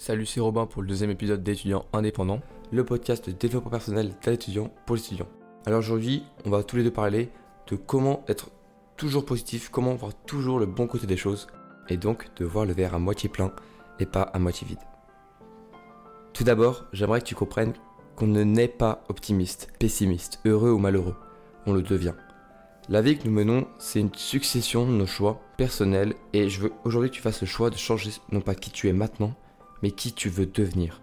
Salut, c'est Robin pour le deuxième épisode d'étudiants indépendants, le podcast de développement personnel d'un étudiant pour les étudiants. Alors aujourd'hui, on va tous les deux parler de comment être toujours positif, comment voir toujours le bon côté des choses, et donc de voir le verre à moitié plein et pas à moitié vide. Tout d'abord, j'aimerais que tu comprennes qu'on ne naît pas optimiste, pessimiste, heureux ou malheureux. On le devient. La vie que nous menons, c'est une succession de nos choix personnels et je veux aujourd'hui que tu fasses le choix de changer non pas qui tu es maintenant, mais qui tu veux devenir?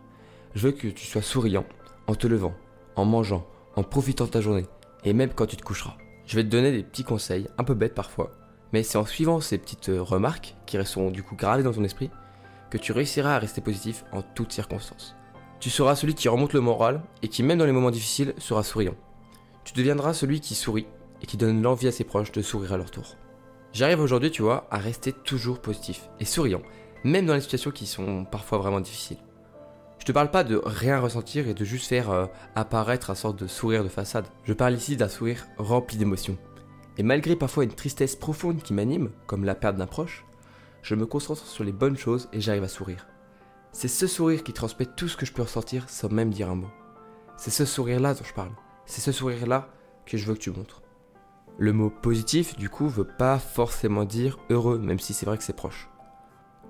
Je veux que tu sois souriant en te levant, en mangeant, en profitant de ta journée et même quand tu te coucheras. Je vais te donner des petits conseils, un peu bêtes parfois, mais c'est en suivant ces petites euh, remarques qui resteront du coup gravées dans ton esprit que tu réussiras à rester positif en toutes circonstances. Tu seras celui qui remonte le moral et qui même dans les moments difficiles sera souriant. Tu deviendras celui qui sourit et qui donne l'envie à ses proches de sourire à leur tour. J'arrive aujourd'hui, tu vois, à rester toujours positif et souriant, même dans les situations qui sont parfois vraiment difficiles. Je te parle pas de rien ressentir et de juste faire euh, apparaître un sorte de sourire de façade. Je parle ici d'un sourire rempli d'émotions. Et malgré parfois une tristesse profonde qui m'anime, comme la perte d'un proche, je me concentre sur les bonnes choses et j'arrive à sourire. C'est ce sourire qui transmet tout ce que je peux ressentir sans même dire un mot. C'est ce sourire-là dont je parle. C'est ce sourire-là que je veux que tu montres. Le mot positif, du coup, veut pas forcément dire heureux, même si c'est vrai que c'est proche.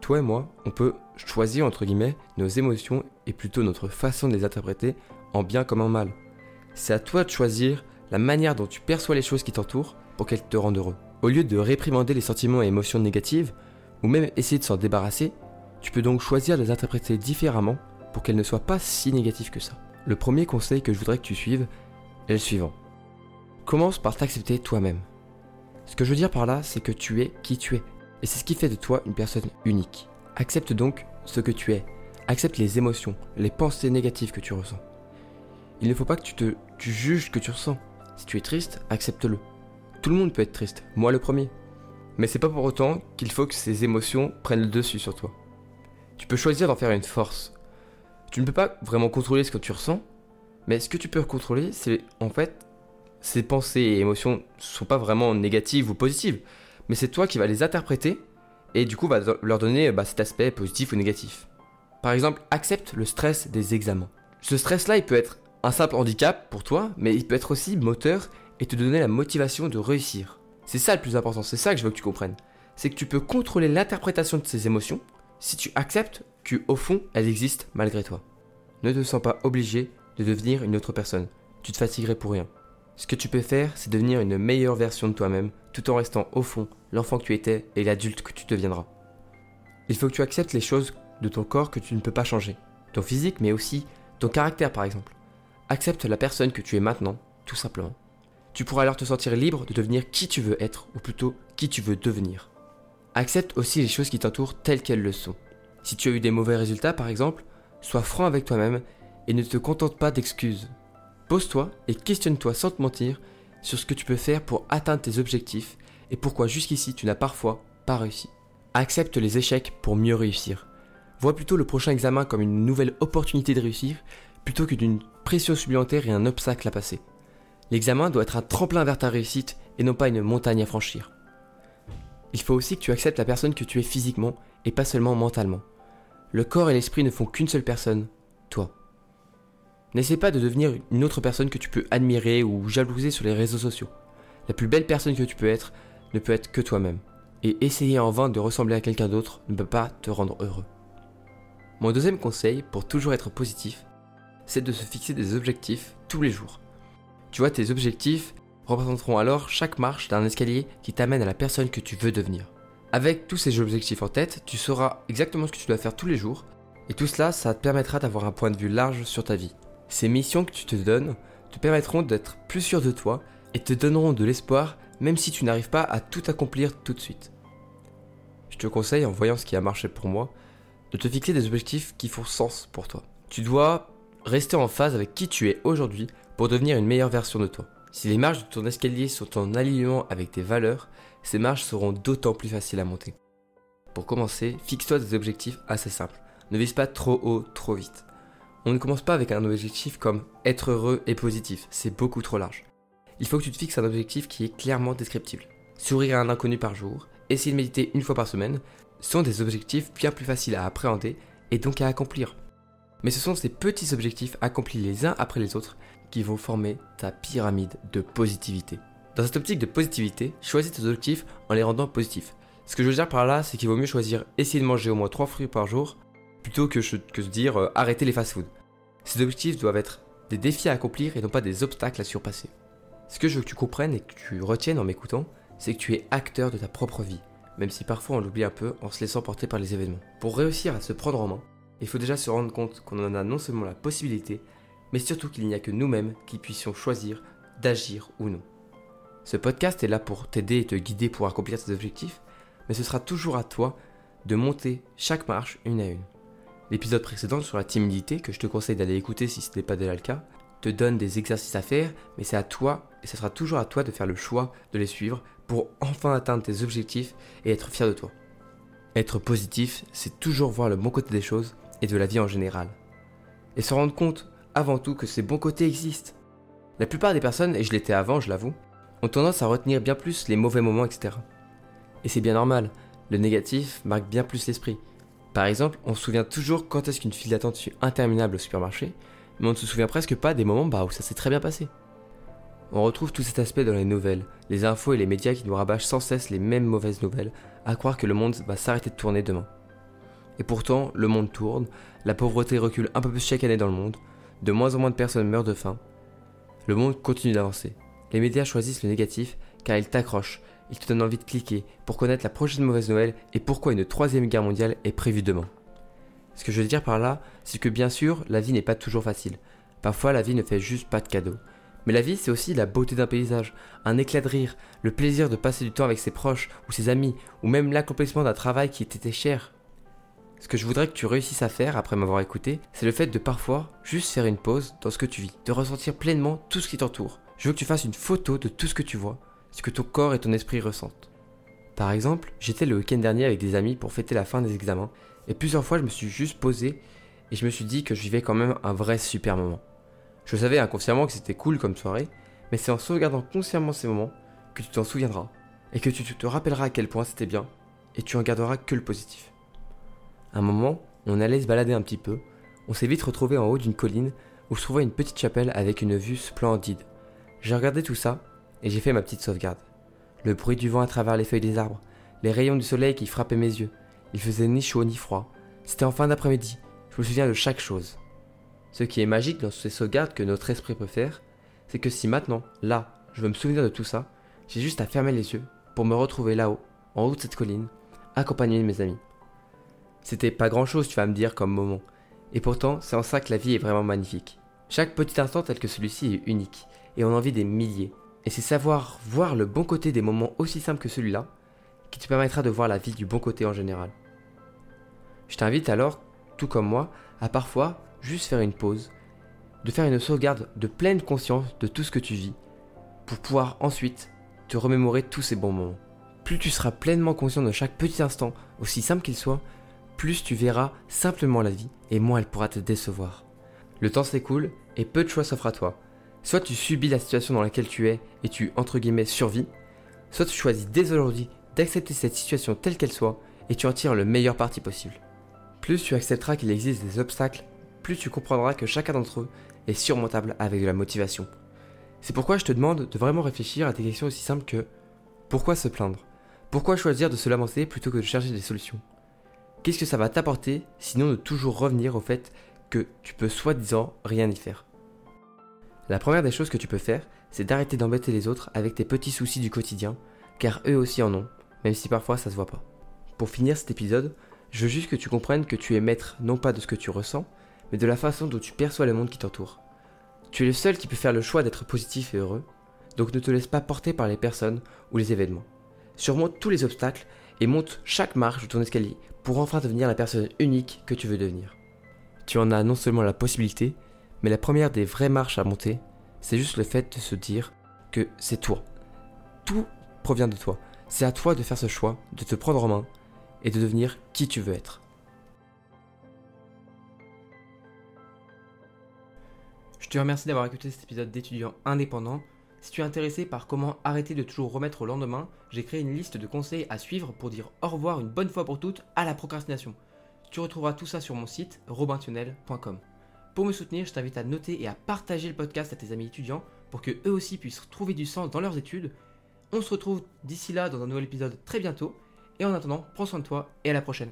Toi et moi, on peut choisir, entre guillemets, nos émotions et plutôt notre façon de les interpréter en bien comme en mal. C'est à toi de choisir la manière dont tu perçois les choses qui t'entourent pour qu'elles te rendent heureux. Au lieu de réprimander les sentiments et émotions négatives, ou même essayer de s'en débarrasser, tu peux donc choisir de les interpréter différemment pour qu'elles ne soient pas si négatives que ça. Le premier conseil que je voudrais que tu suives est le suivant. Commence par t'accepter toi-même. Ce que je veux dire par là, c'est que tu es qui tu es. Et c'est ce qui fait de toi une personne unique. Accepte donc ce que tu es. Accepte les émotions, les pensées négatives que tu ressens. Il ne faut pas que tu te juges ce que tu ressens. Si tu es triste, accepte-le. Tout le monde peut être triste, moi le premier. Mais c'est pas pour autant qu'il faut que ces émotions prennent le dessus sur toi. Tu peux choisir d'en faire une force. Tu ne peux pas vraiment contrôler ce que tu ressens, mais ce que tu peux contrôler, c'est en fait ces pensées et émotions ne sont pas vraiment négatives ou positives, mais c'est toi qui vas les interpréter et du coup va leur donner bah, cet aspect positif ou négatif. Par exemple, accepte le stress des examens. Ce stress-là, il peut être un simple handicap pour toi, mais il peut être aussi moteur et te donner la motivation de réussir. C'est ça le plus important, c'est ça que je veux que tu comprennes. C'est que tu peux contrôler l'interprétation de ces émotions si tu acceptes qu'au fond, elles existent malgré toi. Ne te sens pas obligé de devenir une autre personne. Tu te fatiguerais pour rien. Ce que tu peux faire, c'est devenir une meilleure version de toi-même, tout en restant au fond l'enfant que tu étais et l'adulte que tu deviendras. Il faut que tu acceptes les choses de ton corps que tu ne peux pas changer. Ton physique, mais aussi ton caractère par exemple. Accepte la personne que tu es maintenant, tout simplement. Tu pourras alors te sentir libre de devenir qui tu veux être, ou plutôt qui tu veux devenir. Accepte aussi les choses qui t'entourent telles qu'elles le sont. Si tu as eu des mauvais résultats par exemple, sois franc avec toi-même et ne te contente pas d'excuses. Pose-toi et questionne-toi sans te mentir sur ce que tu peux faire pour atteindre tes objectifs et pourquoi jusqu'ici tu n'as parfois pas réussi. Accepte les échecs pour mieux réussir. Vois plutôt le prochain examen comme une nouvelle opportunité de réussir plutôt que d'une pression supplémentaire et un obstacle à passer. L'examen doit être un tremplin vers ta réussite et non pas une montagne à franchir. Il faut aussi que tu acceptes la personne que tu es physiquement et pas seulement mentalement. Le corps et l'esprit ne font qu'une seule personne, toi. N'essaie pas de devenir une autre personne que tu peux admirer ou jalouser sur les réseaux sociaux. La plus belle personne que tu peux être ne peut être que toi-même. Et essayer en vain de ressembler à quelqu'un d'autre ne peut pas te rendre heureux. Mon deuxième conseil pour toujours être positif, c'est de se fixer des objectifs tous les jours. Tu vois, tes objectifs représenteront alors chaque marche d'un escalier qui t'amène à la personne que tu veux devenir. Avec tous ces objectifs en tête, tu sauras exactement ce que tu dois faire tous les jours, et tout cela, ça te permettra d'avoir un point de vue large sur ta vie. Ces missions que tu te donnes te permettront d'être plus sûr de toi et te donneront de l'espoir même si tu n'arrives pas à tout accomplir tout de suite. Je te conseille, en voyant ce qui a marché pour moi, de te fixer des objectifs qui font sens pour toi. Tu dois rester en phase avec qui tu es aujourd'hui pour devenir une meilleure version de toi. Si les marches de ton escalier sont en alignement avec tes valeurs, ces marches seront d'autant plus faciles à monter. Pour commencer, fixe-toi des objectifs assez simples. Ne vise pas trop haut, trop vite. On ne commence pas avec un objectif comme être heureux et positif, c'est beaucoup trop large. Il faut que tu te fixes un objectif qui est clairement descriptible. Sourire à un inconnu par jour, essayer de méditer une fois par semaine, sont des objectifs bien plus faciles à appréhender et donc à accomplir. Mais ce sont ces petits objectifs accomplis les uns après les autres qui vont former ta pyramide de positivité. Dans cette optique de positivité, choisis tes objectifs en les rendant positifs. Ce que je veux dire par là, c'est qu'il vaut mieux choisir essayer de manger au moins 3 fruits par jour plutôt que, se dire euh, arrêter les fast-foods. Ces objectifs doivent être des défis à accomplir et non pas des obstacles à surpasser. Ce que je veux que tu comprennes et que tu retiennes en m'écoutant, c'est que tu es acteur de ta propre vie, même si parfois on l'oublie un peu en se laissant porter par les événements. Pour réussir à se prendre en main, il faut déjà se rendre compte qu'on en a non seulement la possibilité, mais surtout qu'il n'y a que nous-mêmes qui puissions choisir d'agir ou non. Ce podcast est là pour t'aider et te guider pour accomplir tes objectifs, mais ce sera toujours à toi de monter chaque marche une à une. L'épisode précédent sur la timidité, que je te conseille d'aller écouter si ce n'est pas déjà le cas, te donne des exercices à faire, mais c'est à toi, et ce sera toujours à toi de faire le choix de les suivre pour enfin atteindre tes objectifs et être fier de toi. Être positif, c'est toujours voir le bon côté des choses et de la vie en général. Et se rendre compte, avant tout, que ces bons côtés existent. La plupart des personnes, et je l'étais avant, je l'avoue, ont tendance à retenir bien plus les mauvais moments, etc. Et c'est bien normal, le négatif marque bien plus l'esprit. Par exemple, on se souvient toujours quand est-ce qu'une file d'attente fut interminable au supermarché, mais on ne se souvient presque pas des moments bah, où ça s'est très bien passé. On retrouve tout cet aspect dans les nouvelles, les infos et les médias qui nous rabâchent sans cesse les mêmes mauvaises nouvelles, à croire que le monde va s'arrêter de tourner demain. Et pourtant, le monde tourne, la pauvreté recule un peu plus chaque année dans le monde, de moins en moins de personnes meurent de faim. Le monde continue d'avancer. Les médias choisissent le négatif car ils t'accrochent, ils te donnent envie de cliquer pour connaître la prochaine mauvaise Noël et pourquoi une troisième guerre mondiale est prévue demain. Ce que je veux dire par là, c'est que bien sûr, la vie n'est pas toujours facile. Parfois, la vie ne fait juste pas de cadeaux. Mais la vie, c'est aussi la beauté d'un paysage, un éclat de rire, le plaisir de passer du temps avec ses proches ou ses amis, ou même l'accomplissement d'un travail qui était cher. Ce que je voudrais que tu réussisses à faire après m'avoir écouté, c'est le fait de parfois juste faire une pause dans ce que tu vis, de ressentir pleinement tout ce qui t'entoure. Je veux que tu fasses une photo de tout ce que tu vois, ce que ton corps et ton esprit ressentent. Par exemple, j'étais le week-end dernier avec des amis pour fêter la fin des examens, et plusieurs fois je me suis juste posé et je me suis dit que je vivais quand même un vrai super moment. Je savais inconsciemment que c'était cool comme soirée, mais c'est en sauvegardant consciemment ces moments que tu t'en souviendras et que tu te rappelleras à quel point c'était bien et tu en garderas que le positif. un moment, on allait se balader un petit peu, on s'est vite retrouvé en haut d'une colline où se trouvait une petite chapelle avec une vue splendide. J'ai regardé tout ça et j'ai fait ma petite sauvegarde. Le bruit du vent à travers les feuilles des arbres, les rayons du soleil qui frappaient mes yeux, il faisait ni chaud ni froid. C'était en fin d'après-midi, je me souviens de chaque chose. Ce qui est magique dans ces sauvegardes que notre esprit peut faire, c'est que si maintenant, là, je veux me souvenir de tout ça, j'ai juste à fermer les yeux pour me retrouver là-haut, en haut de cette colline, accompagné de mes amis. C'était pas grand-chose, tu vas me dire, comme moment. Et pourtant, c'est en ça que la vie est vraiment magnifique. Chaque petit instant tel que celui-ci est unique, et on en vit des milliers. Et c'est savoir voir le bon côté des moments aussi simples que celui-là, qui te permettra de voir la vie du bon côté en général. Je t'invite alors, tout comme moi, à parfois juste faire une pause, de faire une sauvegarde de pleine conscience de tout ce que tu vis, pour pouvoir ensuite te remémorer tous ces bons moments. Plus tu seras pleinement conscient de chaque petit instant, aussi simple qu'il soit, plus tu verras simplement la vie et moins elle pourra te décevoir. Le temps s'écoule et peu de choix s'offrent à toi. Soit tu subis la situation dans laquelle tu es et tu, entre guillemets, survis, soit tu choisis dès aujourd'hui d'accepter cette situation telle qu'elle soit et tu en tires le meilleur parti possible. Plus tu accepteras qu'il existe des obstacles plus tu comprendras que chacun d'entre eux est surmontable avec de la motivation. C'est pourquoi je te demande de vraiment réfléchir à des questions aussi simples que pourquoi se plaindre? Pourquoi choisir de se lamenter plutôt que de chercher des solutions? Qu'est-ce que ça va t'apporter sinon de toujours revenir au fait que tu peux soi-disant rien y faire? La première des choses que tu peux faire, c'est d'arrêter d'embêter les autres avec tes petits soucis du quotidien, car eux aussi en ont, même si parfois ça se voit pas. Pour finir cet épisode, je veux juste que tu comprennes que tu es maître non pas de ce que tu ressens, mais de la façon dont tu perçois le monde qui t'entoure. Tu es le seul qui peut faire le choix d'être positif et heureux, donc ne te laisse pas porter par les personnes ou les événements. Surmonte tous les obstacles et monte chaque marche de ton escalier pour enfin devenir la personne unique que tu veux devenir. Tu en as non seulement la possibilité, mais la première des vraies marches à monter, c'est juste le fait de se dire que c'est toi. Tout provient de toi. C'est à toi de faire ce choix, de te prendre en main et de devenir qui tu veux être. Je te remercie d'avoir écouté cet épisode d'étudiants indépendants. Si tu es intéressé par comment arrêter de toujours remettre au lendemain, j'ai créé une liste de conseils à suivre pour dire au revoir une bonne fois pour toutes à la procrastination. Tu retrouveras tout ça sur mon site robintionnel.com. Pour me soutenir, je t'invite à noter et à partager le podcast à tes amis étudiants pour que eux aussi puissent trouver du sens dans leurs études. On se retrouve d'ici là dans un nouvel épisode très bientôt. Et en attendant, prends soin de toi et à la prochaine.